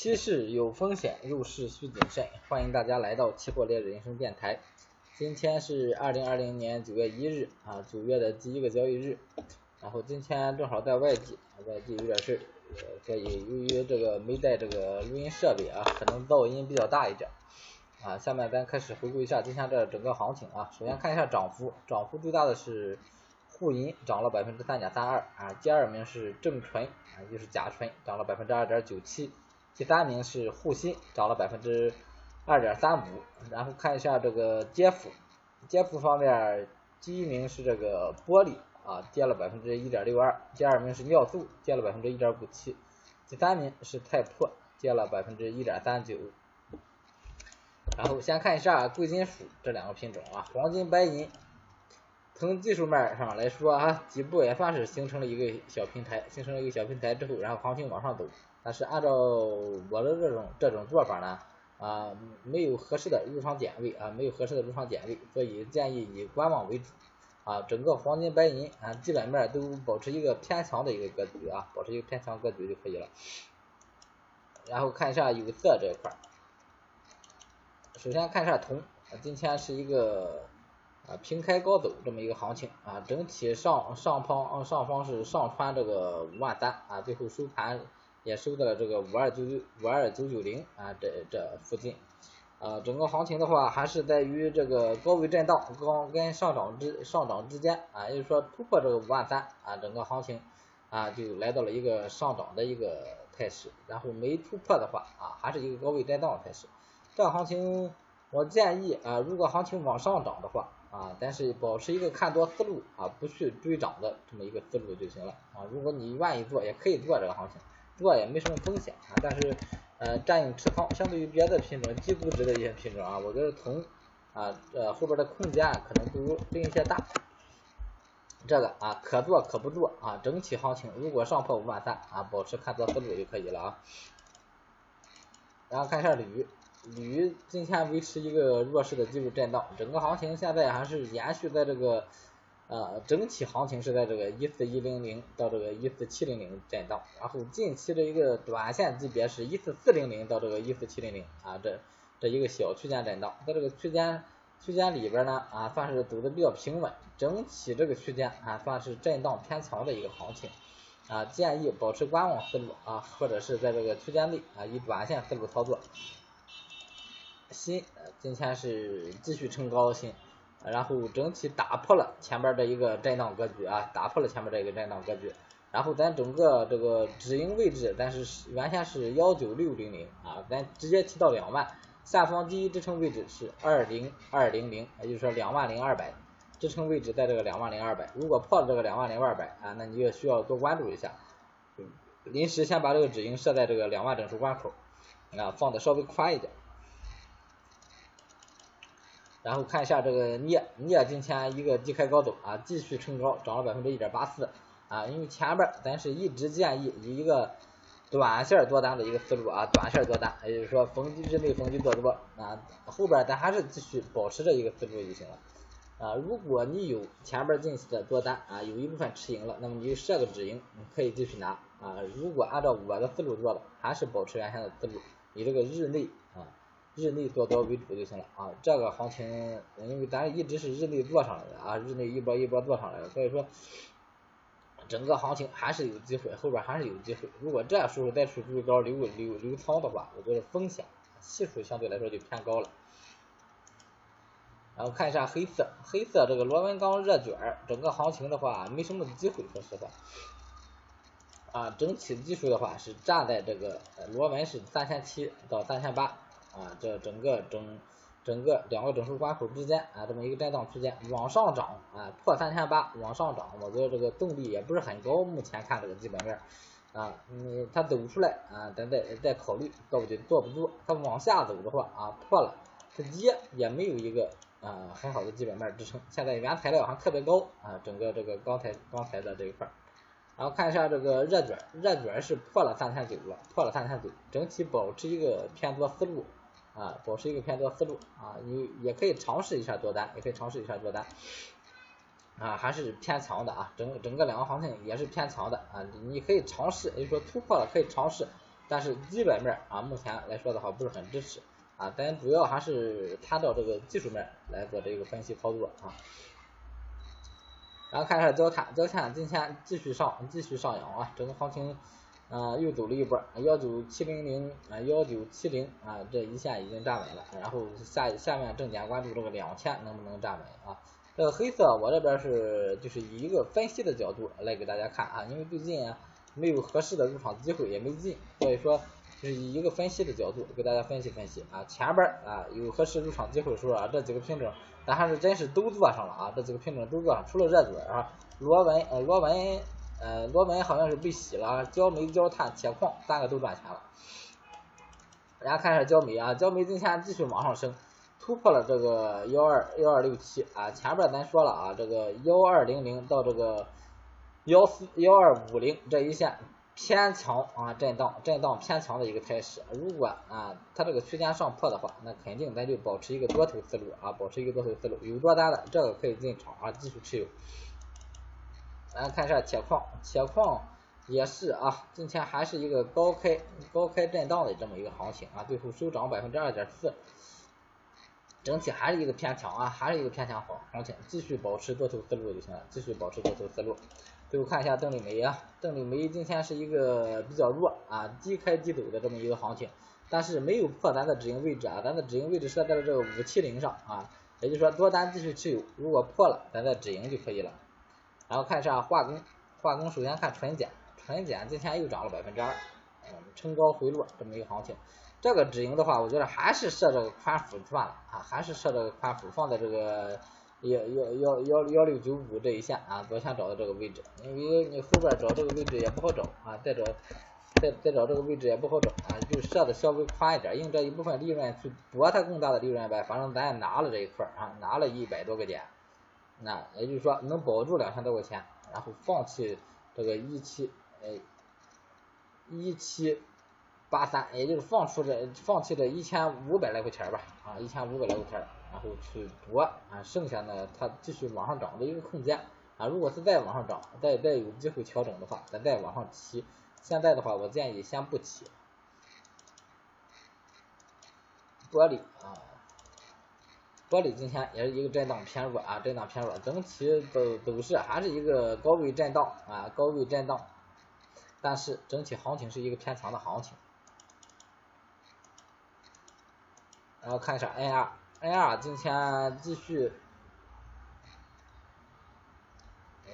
期市有风险，入市需谨慎。欢迎大家来到期货猎人生电台。今天是二零二零年九月一日啊，九月的第一个交易日。然后今天正好在外地，外地有点事儿，所以由于这个没带这个录音设备啊，可能噪音比较大一点啊。下面咱开始回顾一下今天这整个行情啊。首先看一下涨幅，涨幅最大的是沪银，涨了百分之三点三二啊。第二名是正纯啊，就是甲醇，涨了百分之二点九七。第三名是沪锌，涨了百分之二点三五。然后看一下这个跌幅，跌幅方面，第一名是这个玻璃。啊，跌了百分之一点六二，第二名是尿素，跌了百分之一点五七，第三名是泰珀，跌了百分之一点三九。然后先看一下贵金属这两个品种啊，黄金、白银，从技术面上来说啊，底部也算是形成了一个小平台，形成了一个小平台之后，然后行情往上走。但是按照我的这种这种做法呢，啊，没有合适的入场点位啊，没有合适的入场点位，所以建议以观望为主。啊，整个黄金、白银啊，基本面都保持一个偏强的一个格局啊，保持一个偏强格局就可以了。然后看一下有色这一块，首先看一下铜，今天是一个啊平开高走这么一个行情啊，整体上上方上方是上穿这个五万三啊，最后收盘也收在了这个五二九九五二九九零啊这这附近。啊，整个行情的话，还是在于这个高位震荡，高跟上涨之上涨之间啊，也就是说突破这个五万三啊，整个行情啊就来到了一个上涨的一个态势，然后没突破的话啊，还是一个高位震荡的态势。这行情我建议啊，如果行情往上涨的话啊，但是保持一个看多思路啊，不去追涨的这么一个思路就行了啊。如果你愿意做，也可以做这个行情，做也没什么风险啊，但是。呃，占用持仓，相对于别的品种低估值的一些品种啊，我觉得铜啊，呃后边的空间可能不如另一些大。这个啊，可做可不做啊，整体行情如果上破五万三啊，保持看多思路就可以了啊。然后看一下铝，铝今天维持一个弱势的技术震荡，整个行情现在还是延续在这个。呃，整体行情是在这个一四一零零到这个一四七零零震荡，然后近期的一个短线级别是一四四零零到这个一四七零零啊，这这一个小区间震荡，在这个区间区间里边呢啊，算是走的比较平稳，整体这个区间啊算是震荡偏强的一个行情啊，建议保持观望思路啊，或者是在这个区间内啊以短线思路操作。新今天是继续冲高新。然后整体打破了前边的一个震荡格局啊，打破了前面这个震荡格局。然后咱整个这个止盈位置，但是原先是幺九六零零啊，咱直接提到两万。下方第一支撑位置是二零二零零，也就是说两万零二百，支撑位置在这个两万零二百。如果破了这个两万零二百啊，那你就需要多关注一下。临时先把这个止盈设在这个两万整数关口，啊，放的稍微宽一点。然后看一下这个镍，镍今天一个低开高走啊，继续冲高，涨了百分之一点八四啊。因为前边咱是一直建议以一个短线多单的一个思路啊，短线多单，也就是说逢低之内逢低做多啊。后边咱还是继续保持着一个思路就行了啊。如果你有前边近期的多单啊，有一部分吃赢了，那么你就设个止盈，你可以继续拿啊。如果按照我的思路做的，还是保持原先的思路，以这个日内啊。日内做多为主就行了啊，这个行情因为咱一直是日内做上来的啊，日内一波一波做上来的，所以说整个行情还是有机会，后边还是有机会。如果这时候再去追高留留留仓的话，我觉得风险系数相对来说就偏高了。然后看一下黑色，黑色这个螺纹钢热卷，整个行情的话没什么机会，说实话。啊，整体技术的话是站在这个螺纹是三千七到三千八。啊，这整个整整个两个整数关口之间啊，这么一个震荡区间往上涨啊，破三千八往上涨，我觉得这个动力也不是很高。目前看这个基本面啊，嗯，它走出来啊，咱再再考虑到底做不做。它往下走的话啊，破了它跌也没有一个啊很好的基本面支撑。现在原材料还特别高啊，整个这个钢材钢材的这一块。然后看一下这个热卷，热卷是破了三千九了，破了三千九，整体保持一个偏多思路。啊，保持一个偏多思路啊，你也可以尝试一下做单，也可以尝试一下做单啊，还是偏强的啊，整整个两个行情也是偏强的啊，你可以尝试，也就说突破了可以尝试但是基本面啊，目前来说的话不是很支持啊，咱主要还是看到这个技术面来做这个分析操作啊。然后看一下焦炭，焦炭今天继续上，继续上扬啊，整个行情啊又走了一波，幺九七零零啊幺九七零啊这一线已经站稳了，然后下下面重点关注这个两千能不能站稳啊。这个黑色我这边是就是以一个分析的角度来给大家看啊，因为最近没有合适的入场机会也没进，所以说就是以一个分析的角度给大家分析分析啊，前边啊有合适入场机会的时候啊，这几个品种咱还是真是都做上了啊，这几个品种都做上，除了热嘴啊，螺纹呃螺纹呃螺纹好像是被洗了，焦煤焦炭铁矿三个都赚钱了。大家看一下焦煤啊，焦煤今天继续往上升。突破了这个幺二幺二六七啊，前边咱说了啊，这个幺二零零到这个幺四幺二五零这一线偏强啊，震荡震荡偏强的一个态势。如果啊它这个区间上破的话，那肯定咱就保持一个多头思路啊，保持一个多头思路，有多单的这个可以进场啊，继续持有。来看一下铁矿，铁矿也是啊，今天还是一个高开高开震荡的这么一个行情啊，最后收涨百分之二点四。整体还是一个偏强啊，还是一个偏强好行情，继续保持多头思路就行了，继续保持多头思路。最后看一下邓丽梅啊，邓丽梅今天是一个比较弱啊，低开低走的这么一个行情，但是没有破咱的止盈位置啊，咱的止盈位置设在了这个五七零上啊，也就是说多单继续持有，如果破了，咱再止盈就可以了。然后看一下化工，化工首先看纯碱，纯碱今天又涨了百分之二，嗯，冲高回落这么一个行情。这个止盈的话，我觉得还是设这个宽幅算了啊，还是设这个宽幅放在这个幺幺幺幺幺六九五这一线啊，昨天找的这个位置，因为你后边找这个位置也不好找啊，再找再再找这个位置也不好找啊，就设的稍微宽一点，用这一部分利润去博它更大的利润呗，反正咱也拿了这一块啊，拿了一百多个点，那也就是说能保住两千多块钱，然后放弃这个一七哎一七。八三，也就是放出这放弃这一千五百来块钱吧，啊，一千五百来块钱，然后去搏啊，剩下呢它继续往上涨的一个空间啊，如果是再往上涨，再再有机会调整的话，咱再往上提。现在的话，我建议先不提。玻璃啊，玻璃今天也是一个震荡偏弱啊，震荡偏弱，整体走走势还是一个高位震荡啊，高位震荡，但是整体行情是一个偏强的行情。然后看一下 NR，NR 今天继续，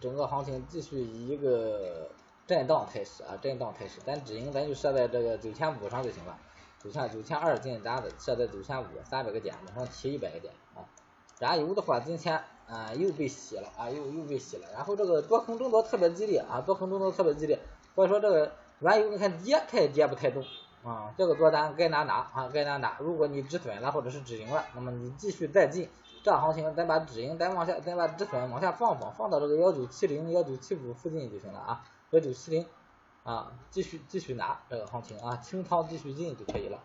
整个行情继续以一个震荡态势啊，震荡态势，咱止盈咱就设在这个九千五上就行了，九千九千二进单的设在九千五，三百个点往上提一百个点啊。燃油的话今天啊又被洗了啊，又又被洗了，然后这个多空争夺特别激烈啊，多空争夺特别激烈，所以说这个原油你看跌它也跌不太动。啊，这个多单该拿拿啊，该拿拿。如果你止损了或者是止盈了，那么你继续再进。这行情咱把止盈咱往下，咱把止损往下放放，放到这个幺九七零、幺九七五附近就行了啊。幺九七零啊，继续继续拿这个行情啊，清仓继续进就可以了。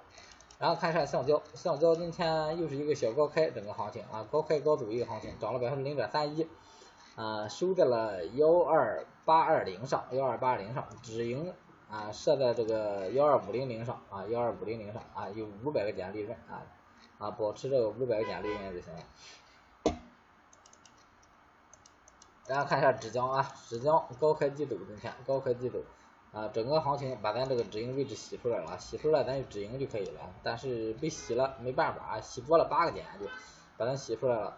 然后看一下橡胶，橡胶今天又是一个小高开，整个行情啊，高开高走一个行情，涨了百分之零点三一，啊，收在了幺二八二零上，幺二八二零上，止盈。啊，设在这个幺二五零零上啊，幺二五零零上啊，有五百个点利润啊啊，保持这个五百个点利润就行了。大家看一下纸浆啊，纸浆高开低走，今天高开低走啊，整个行情把咱这个止盈位置洗出来了，洗出来咱就止盈就可以了，但是被洗了没办法啊，洗多了八个点就把它洗出来了。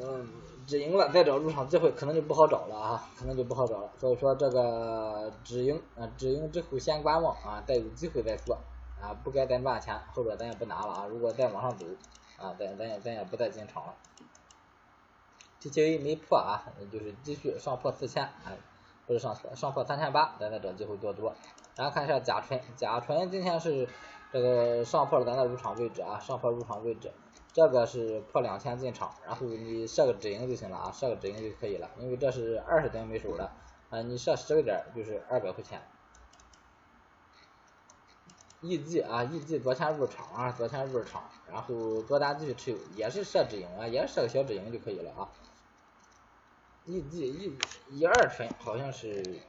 嗯，止盈了，再找入场机会可能就不好找了啊，可能就不好找了。所以说这个止盈啊，止盈之后先观望啊，再有机会再说啊，不该咱赚钱，后边咱也不拿了啊。如果再往上走啊，咱咱也咱也不再进场了。TTA 没破啊，就是继续上破四千啊，不是上破上破三千八，咱再找机会多多。然后看一下甲醇，甲醇今天是这个上破了咱的入场位置啊，上破入场位置。这个是破两千进场，然后你设个止盈就行了啊，设个止盈就可以了，因为这是二十吨每手的，啊，你设十个点就是二百块钱。EG 啊，EG 昨天入场啊，昨天入场，然后多单继续持有，也是设止盈啊，也是设个小止盈就可以了啊。EG 一一二吨好像是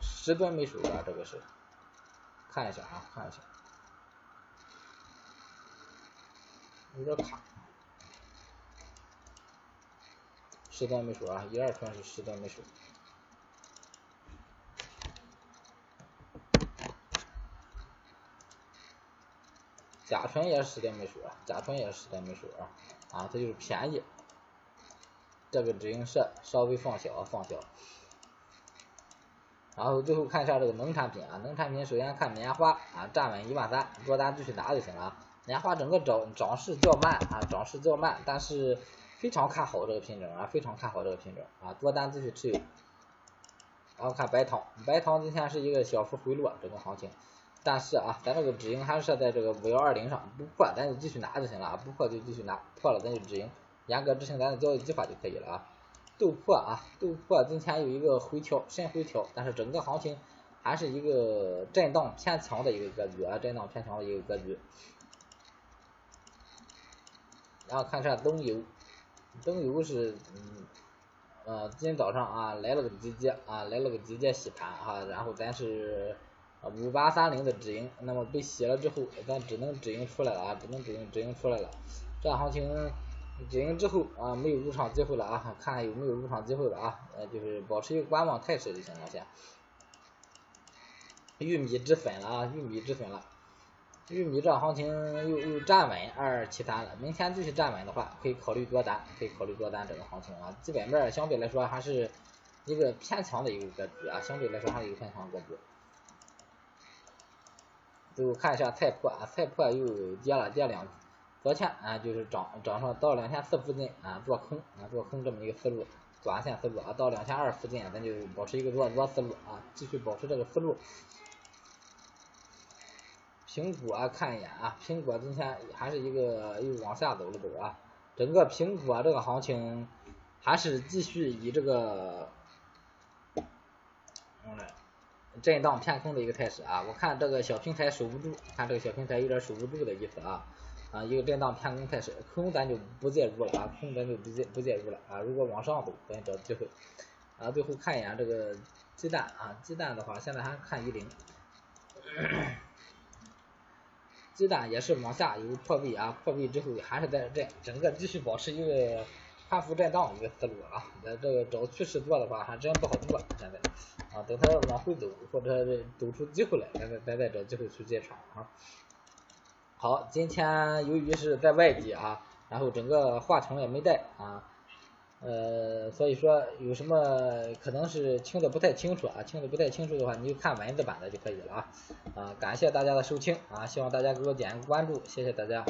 十吨每手啊，这个是。看一下啊，看一下，有点卡，十吨没数啊，一二全是十吨没数。甲醇也是十点没数啊，甲醇也是十点没数啊，啊，它就是便宜，这个止盈设稍微放小放小，然后最后看一下这个农产品啊，农产品首先看棉花啊，站稳一万三，多单继续拿就行了。棉花整个涨涨势较慢啊，涨势较慢，但是非常看好这个品种啊，非常看好这个品种啊，多单继续持有。然后看白糖，白糖今天是一个小幅回落，整个行情。但是啊，咱这个止盈还是设在这个五幺二零上，不破咱就继续拿就行了啊，不破就继续拿，破了咱就止盈，严格执行咱的交易计划就可以了啊。豆粕啊，豆粕今天有一个回调，深回调，但是整个行情还是一个震荡偏强的一个格局啊，震荡偏强的一个格局。然后看一下东油，东油是嗯呃今天早上啊来了个急跌啊，来了个急跌洗盘哈，然后咱是。五八三零的止盈，那么被洗了之后，咱只能止盈出来了啊，只能止盈止盈出来了。这行情止盈之后啊，没有入场机会了啊，看看有没有入场机会了啊，呃，就是保持一个观望态势就行了先。玉米止粉了啊，玉米止粉了，玉米这行情又又站稳二七三了，明天继续站稳的话，可以考虑多单，可以考虑多单这个行情啊，基本面相对来说还是一个偏强的一个格局啊，相对来说还是一个偏强格局。最后看一下菜粕啊，菜粕又跌了跌两，昨天啊就是涨涨上到两千四附近啊做空啊做空这么一个思路，短线思路啊到两千二附近咱就保持一个做多思路啊，继续保持这个思路。苹果啊看一眼啊，苹果今天还是一个又往下走了走啊，整个苹果这个行情还是继续以这个。震荡偏空的一个态势啊，我看这个小平台守不住，看这个小平台有点守不住的意思啊，啊一个震荡偏空态势，空咱就不介入了啊，空咱就不介不介入了啊，如果往上走，咱找机会啊，最后看一眼这个鸡蛋啊，鸡蛋的话现在还看一零，鸡蛋也是往下有破位啊，破位之后还是在这整个继续保持一个。反复震荡一个思路啊，那这个找趋势做的话还真不好做，现在啊，等它往回走或者走出机会来，咱再咱再找机会去进场啊。好，今天由于是在外地啊，然后整个话筒也没带啊，呃，所以说有什么可能是听的不太清楚啊，听的不太清楚的话，你就看文字版的就可以了啊。啊，感谢大家的收听啊，希望大家给我点个关注，谢谢大家。